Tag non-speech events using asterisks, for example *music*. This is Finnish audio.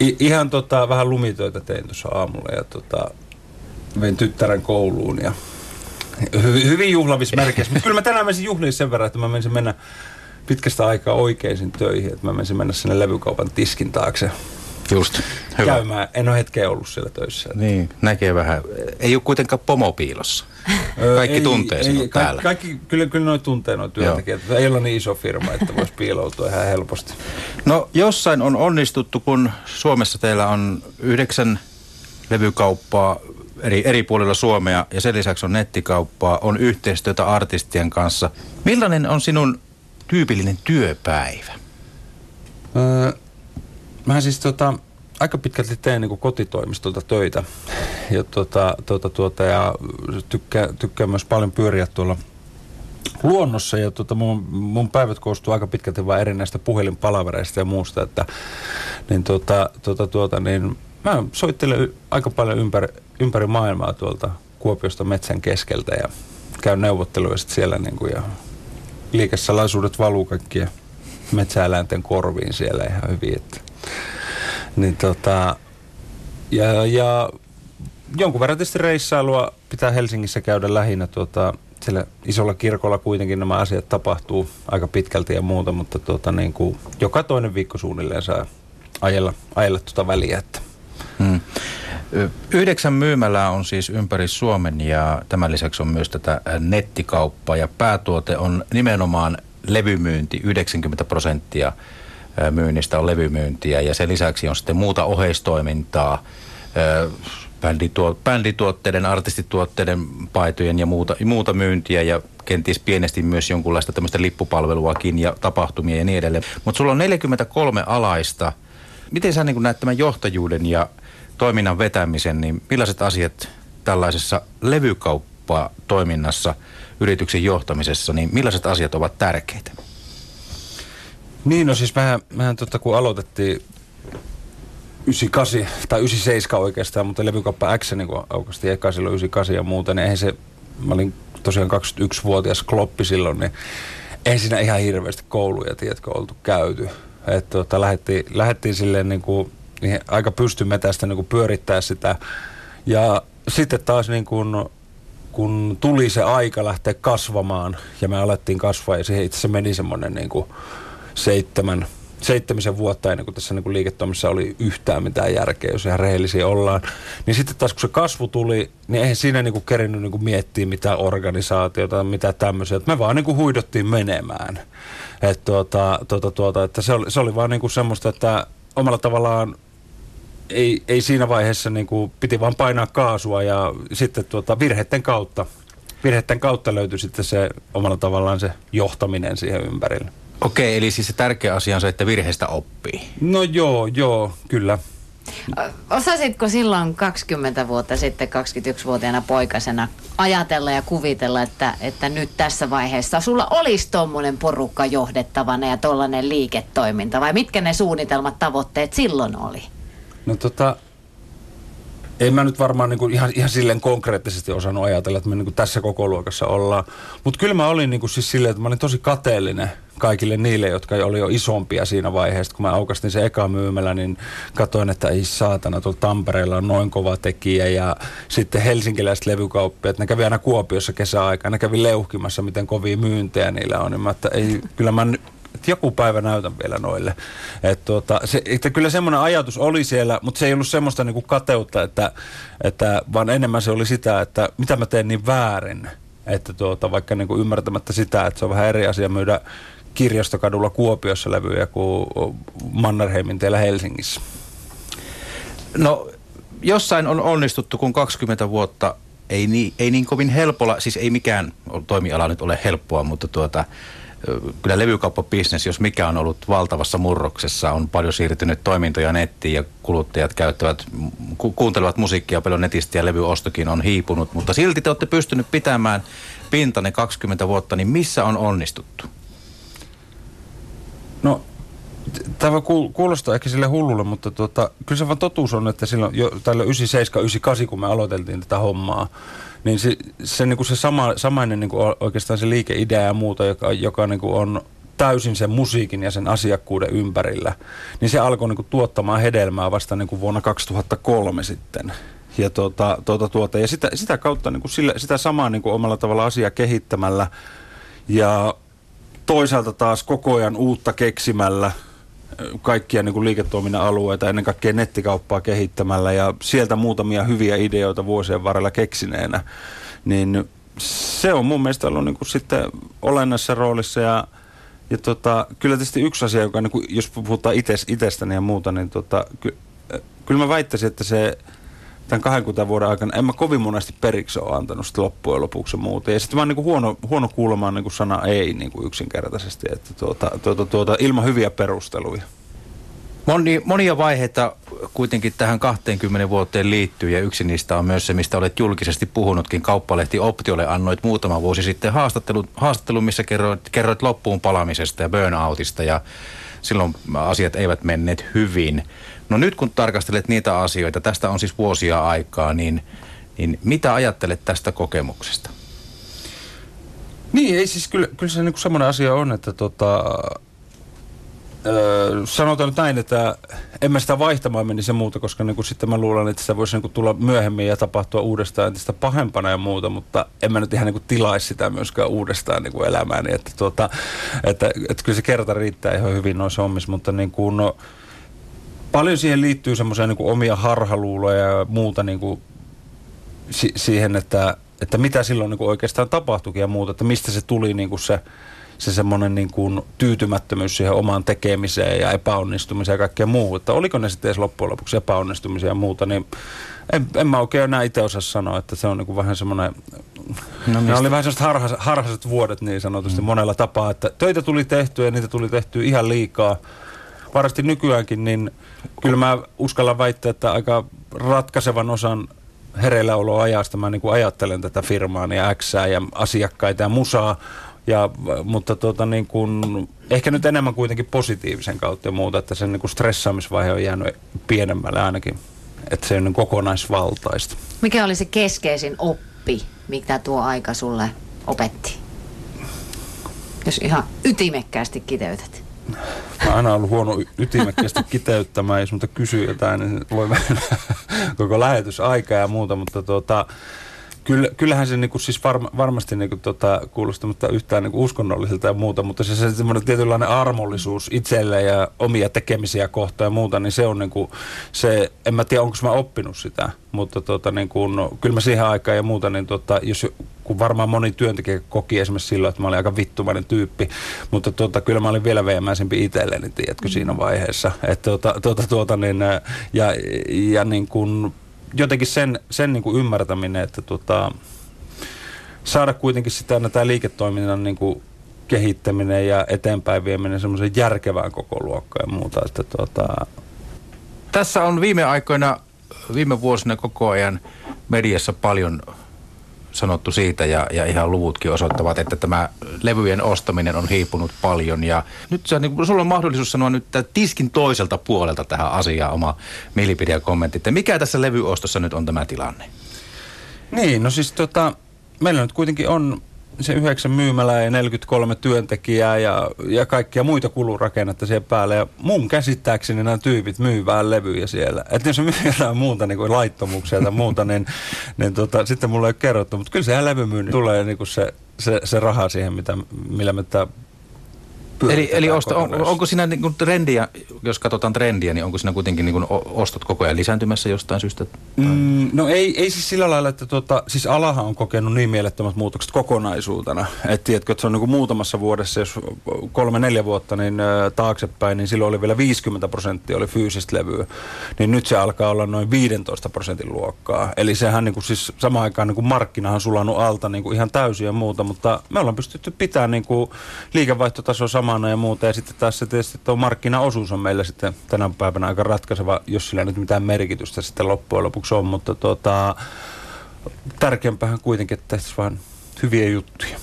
I, ihan tota, vähän lumitöitä tein tuossa aamulla ja tota, vein tyttären kouluun ja hy, hyvin juhlavissa merkeissä. Mutta kyllä mä tänään menisin juhliin sen verran, että mä menisin mennä pitkästä aikaa oikeisiin töihin, että mä menisin mennä sinne levykaupan tiskin taakse Just, hyvä. käymään. En ole hetkeä ollut siellä töissä. Niin, näkee vähän. Ei ole kuitenkaan pomopiilossa. Kaikki ei, tuntee ei, sinut ka- täällä. Kaikki, kyllä, kyllä noin tuntee noin työntekijät. Ei ole niin iso firma, että voisi piiloutua ihan helposti. No jossain on onnistuttu, kun Suomessa teillä on yhdeksän levykauppaa eri, eri puolilla Suomea ja sen lisäksi on nettikauppaa, on yhteistyötä artistien kanssa. Millainen on sinun tyypillinen työpäivä? Öö, mä siis tota, aika pitkälti teen niin kotitoimistolta töitä. Ja, tota, tota, tuota, ja tykkään, tykkään myös paljon pyöriä tuolla luonnossa. Ja tota, mun, mun päivät koostuu aika pitkälti vain erinäistä puhelinpalavereista ja muusta, että niin, tota, tota, tuota, niin mä soittelen aika paljon ympäri, ympäri maailmaa tuolta Kuopiosta metsän keskeltä ja käyn neuvotteluja sit siellä niin kuin, ja liikesalaisuudet valuu kaikkien metsäeläinten korviin siellä ihan hyvin, että niin tota, ja, ja jonkun verran tietysti reissailua pitää Helsingissä käydä lähinnä tuota, siellä isolla kirkolla kuitenkin nämä asiat tapahtuu aika pitkälti ja muuta, mutta tuota, niin kuin joka toinen viikko suunnilleen saa ajella, ajella tuota väliä. Että. Hmm. Yhdeksän myymälää on siis ympäri Suomen ja tämän lisäksi on myös tätä nettikauppaa ja päätuote on nimenomaan levymyynti, 90 prosenttia myynnistä on levymyyntiä ja sen lisäksi on sitten muuta oheistoimintaa, bändituo, bändituotteiden, artistituotteiden, paitojen ja muuta, muuta myyntiä ja kenties pienesti myös jonkunlaista tämmöistä lippupalveluakin ja tapahtumia ja niin edelleen. Mutta sulla on 43 alaista. Miten sä niin näet tämän johtajuuden ja toiminnan vetämisen, niin millaiset asiat tällaisessa levykauppatoiminnassa, yrityksen johtamisessa, niin millaiset asiat ovat tärkeitä? Niin, no siis mehän, mehän tota, kun aloitettiin 98 tai 97 oikeastaan, mutta levykauppa X niin kun aukasti eka silloin 98 ja muuta, niin eihän se, mä olin tosiaan 21-vuotias kloppi silloin, niin ei siinä ihan hirveästi kouluja, tiedätkö, oltu käyty. Että tota, lähdettiin, lähdettiin silleen niin kuin, niin aika pystymetästä niin kuin pyörittää sitä. Ja sitten taas niin kuin, kun tuli se aika lähteä kasvamaan ja me alettiin kasvaa ja siihen itse asiassa meni semmoinen niin kuin seitsemän, seitsemisen vuotta ennen kuin tässä niin kuin liiketoimissa oli yhtään mitään järkeä, jos ihan rehellisiä ollaan. Niin sitten taas kun se kasvu tuli, niin eihän siinä niin kuin kerinyt niin kuin miettiä mitään organisaatiota, mitä tämmöisiä. Että me vaan niin kuin huidottiin menemään. Et tuota, tuota, tuota, että se oli, se oli vaan niin kuin semmoista, että omalla tavallaan ei, ei siinä vaiheessa niin kuin, piti vaan painaa kaasua ja sitten tuota, virheiden kautta, virheiden kautta löytyi sitten se omalla tavallaan se johtaminen siihen ympärille. Okei, eli siis se tärkeä asia on se, että virheistä oppii. No joo, joo, kyllä. Osasitko silloin 20 vuotta sitten 21-vuotiaana poikasena ajatella ja kuvitella, että, että nyt tässä vaiheessa sulla olisi tuommoinen porukka johdettavana ja tollainen liiketoiminta? Vai mitkä ne suunnitelmat, tavoitteet silloin oli? No tota, ei mä nyt varmaan niinku ihan, ihan silleen konkreettisesti osannut ajatella, että me niinku tässä koko luokassa ollaan. Mutta kyllä mä olin niinku siis silleen, että mä olin tosi kateellinen kaikille niille, jotka oli jo isompia siinä vaiheessa. Kun mä aukastin se eka myymälä, niin katsoin, että ei saatana, tuolla Tampereella on noin kova tekijä. Ja sitten helsinkiläiset levykauppiat, ne kävi aina Kuopiossa kesäaikaan, ne kävi leuhkimassa, miten kovia myyntejä niillä on. Niin mä, että ei, kyllä mä että joku päivä näytän vielä noille. Et tuota, se, että kyllä semmoinen ajatus oli siellä, mutta se ei ollut semmoista niinku kateutta, että, että, vaan enemmän se oli sitä, että mitä mä teen niin väärin. Että tuota, vaikka niinku ymmärtämättä sitä, että se on vähän eri asia myydä kirjastokadulla Kuopiossa levyjä kuin Mannerheimin teillä Helsingissä. No, jossain on onnistuttu, kun 20 vuotta ei niin, ei niin kovin helpolla, siis ei mikään toimiala nyt ole helppoa, mutta tuota, kyllä levykauppabisnes, jos mikä on ollut valtavassa murroksessa, on paljon siirtynyt toimintoja nettiin ja kuluttajat käyttävät, ku, kuuntelevat musiikkia paljon netistä ja levyostokin on hiipunut, mutta silti te olette pystynyt pitämään pintanne 20 vuotta, niin missä on onnistuttu? No, tämä kuulostaa ehkä sille hullulle, mutta tuota, kyllä se vaan totuus on, että silloin jo tällä 97, 98, kun me aloiteltiin tätä hommaa, niin se, se, niin kuin se sama, samainen niin kuin oikeastaan se liikeidea ja muuta, joka, joka niin kuin on täysin sen musiikin ja sen asiakkuuden ympärillä, niin se alkoi niin kuin tuottamaan hedelmää vasta niin kuin vuonna 2003 sitten. Ja, tuota, tuota, tuota, ja sitä, sitä kautta niin kuin sillä, sitä samaa niin kuin omalla tavalla asiaa kehittämällä ja toisaalta taas koko ajan uutta keksimällä kaikkia niin kuin liiketoiminnan alueita, ennen kaikkea nettikauppaa kehittämällä ja sieltä muutamia hyviä ideoita vuosien varrella keksineenä, niin se on mun mielestä ollut niin kuin sitten olennaisessa roolissa ja, ja tota, kyllä tietysti yksi asia, joka niin kuin, jos puhutaan itsestäni ja muuta, niin tota, ky, kyllä mä väittäisin, että se tämän 20 vuoden aikana en mä kovin monesti periksi ole antanut sitten loppujen lopuksi muuta. Ja sitten mä oon niin huono, huono kuulemaan niin sana ei niin kuin yksinkertaisesti, että tuota, tuota, tuota, ilman hyviä perusteluja. Moni, monia vaiheita kuitenkin tähän 20 vuoteen liittyy ja yksi niistä on myös se, mistä olet julkisesti puhunutkin. Kauppalehti Optiolle annoit muutama vuosi sitten haastattelun, haastattelun missä kerroit, kerroit loppuun palamisesta ja burnoutista ja silloin asiat eivät menneet hyvin. No nyt kun tarkastelet niitä asioita, tästä on siis vuosia aikaa, niin, niin mitä ajattelet tästä kokemuksesta? Niin, ei siis kyllä, kyllä se niin semmoinen asia on, että tota, öö, sanotaan nyt näin, että en mä sitä vaihtamaan menisi muuta, koska niin kuin sitten mä luulen, että sitä voisi niin kuin tulla myöhemmin ja tapahtua uudestaan entistä pahempana ja muuta, mutta en mä nyt ihan niin kuin tilaisi sitä myöskään uudestaan niin kuin elämääni, että, tuota, että, että kyllä se kerta riittää ihan hyvin noissa hommissa, mutta niin kuin, no, paljon siihen liittyy semmoisia niin omia harhaluuloja ja muuta niin kuin, si- siihen, että, että mitä silloin niin kuin oikeastaan tapahtuikin ja muuta, että mistä se tuli niin kuin se se semmoinen niin kuin tyytymättömyys siihen omaan tekemiseen ja epäonnistumiseen ja kaikkea muuta. Että oliko ne sitten edes loppujen lopuksi epäonnistumisia ja muuta, niin en, en mä oikein enää itse osaa sanoa, että se on niin kuin vähän semmoinen, no, ne oli vähän sellaiset harhaiset, harhaiset vuodet niin sanotusti mm. monella tapaa, että töitä tuli tehtyä ja niitä tuli tehtyä ihan liikaa. Varasti nykyäänkin, niin kyllä mä uskallan väittää, että aika ratkaisevan osan hereilläoloajasta mä niin kuin ajattelen tätä firmaa ja X ja asiakkaita ja musaa ja, mutta tota, niin kun, ehkä nyt enemmän kuitenkin positiivisen kautta ja muuta, että sen niin kun stressaamisvaihe on jäänyt pienemmälle ainakin, että se on niin kokonaisvaltaista. Mikä oli se keskeisin oppi, mitä tuo aika sulle opetti? Jos ihan ytimekkäästi kiteytät. Mä aina ollut huono ytimekkäästi kiteyttämään, jos mutta kysyy jotain, niin voi mennä *laughs* koko lähetysaika ja muuta, mutta tuota, Kyllä, kyllähän se niin kuin, siis varma, varmasti niin kuin, tota, kuulostamatta yhtään niin kuin uskonnolliselta ja muuta, mutta se, se semmoinen tietynlainen armollisuus itselle ja omia tekemisiä kohtaan ja muuta, niin se on niin kuin, se, en mä tiedä onko mä oppinut sitä, mutta tota, niin kuin, no, kyllä mä siihen aikaan ja muuta, niin tota, jos, kun varmaan moni työntekijä koki esimerkiksi silloin, että mä olin aika vittumainen tyyppi, mutta tota, kyllä mä olin vielä veemäisempi itselleni, tiedätkö, mm. siinä vaiheessa. Että, tuota, tuota, tuota, niin, ja, ja niin kuin, jotenkin sen, sen niin kuin ymmärtäminen, että tota, saada kuitenkin sitä tämä liiketoiminnan niin kuin kehittäminen ja eteenpäin vieminen semmoisen järkevään koko luokkaan ja muuta. Että tota... Tässä on viime aikoina, viime vuosina koko ajan mediassa paljon sanottu siitä ja, ja ihan luvutkin osoittavat, että tämä levyjen ostaminen on hiipunut paljon. Ja nyt sä, niin, sulla on mahdollisuus sanoa nyt tiskin toiselta puolelta tähän asiaan oma mielipide ja kommentti. Että mikä tässä levyostossa nyt on tämä tilanne? Niin, no siis tota, meillä nyt kuitenkin on se yhdeksän myymälää ja 43 työntekijää ja, ja kaikkia muita kulurakennetta siihen päälle. Ja mun käsittääkseni nämä tyypit myy vähän levyjä siellä. Että jos myy jotain muuta niin kuin laittomuuksia tai muuta, niin, niin tota, sitten mulle ei ole kerrottu. Mutta kyllä se levymyynnin tulee niin kuin se, se, se raha siihen, mitä, millä me tämä Eli, eli osta, on, onko siinä niin kuin trendiä, jos katsotaan trendiä, niin onko siinä kuitenkin niin kuin ostot koko ajan lisääntymässä jostain syystä? Mm, no ei, ei siis sillä lailla, että tuota, siis alahan on kokenut niin mielettömät muutokset kokonaisuutena. Että tiedätkö, että se on niin kuin muutamassa vuodessa, jos kolme-neljä vuotta niin äh, taaksepäin, niin silloin oli vielä 50 prosenttia oli fyysistä levyä. Niin nyt se alkaa olla noin 15 prosentin luokkaa. Eli sehän niin kuin siis samaan aikaan niin kuin markkinahan sulannut alta niin kuin ihan täysin ja muuta, mutta me ollaan pystytty pitämään niin kuin liikevaihtotasoa sama samana ja muuta. Ja sitten taas se tietysti tuo markkinaosuus on meillä sitten tänä päivänä aika ratkaiseva, jos sillä nyt mitään merkitystä sitten loppujen lopuksi on. Mutta tuota, tärkeämpää kuitenkin, että tehtäisiin vaan hyviä juttuja.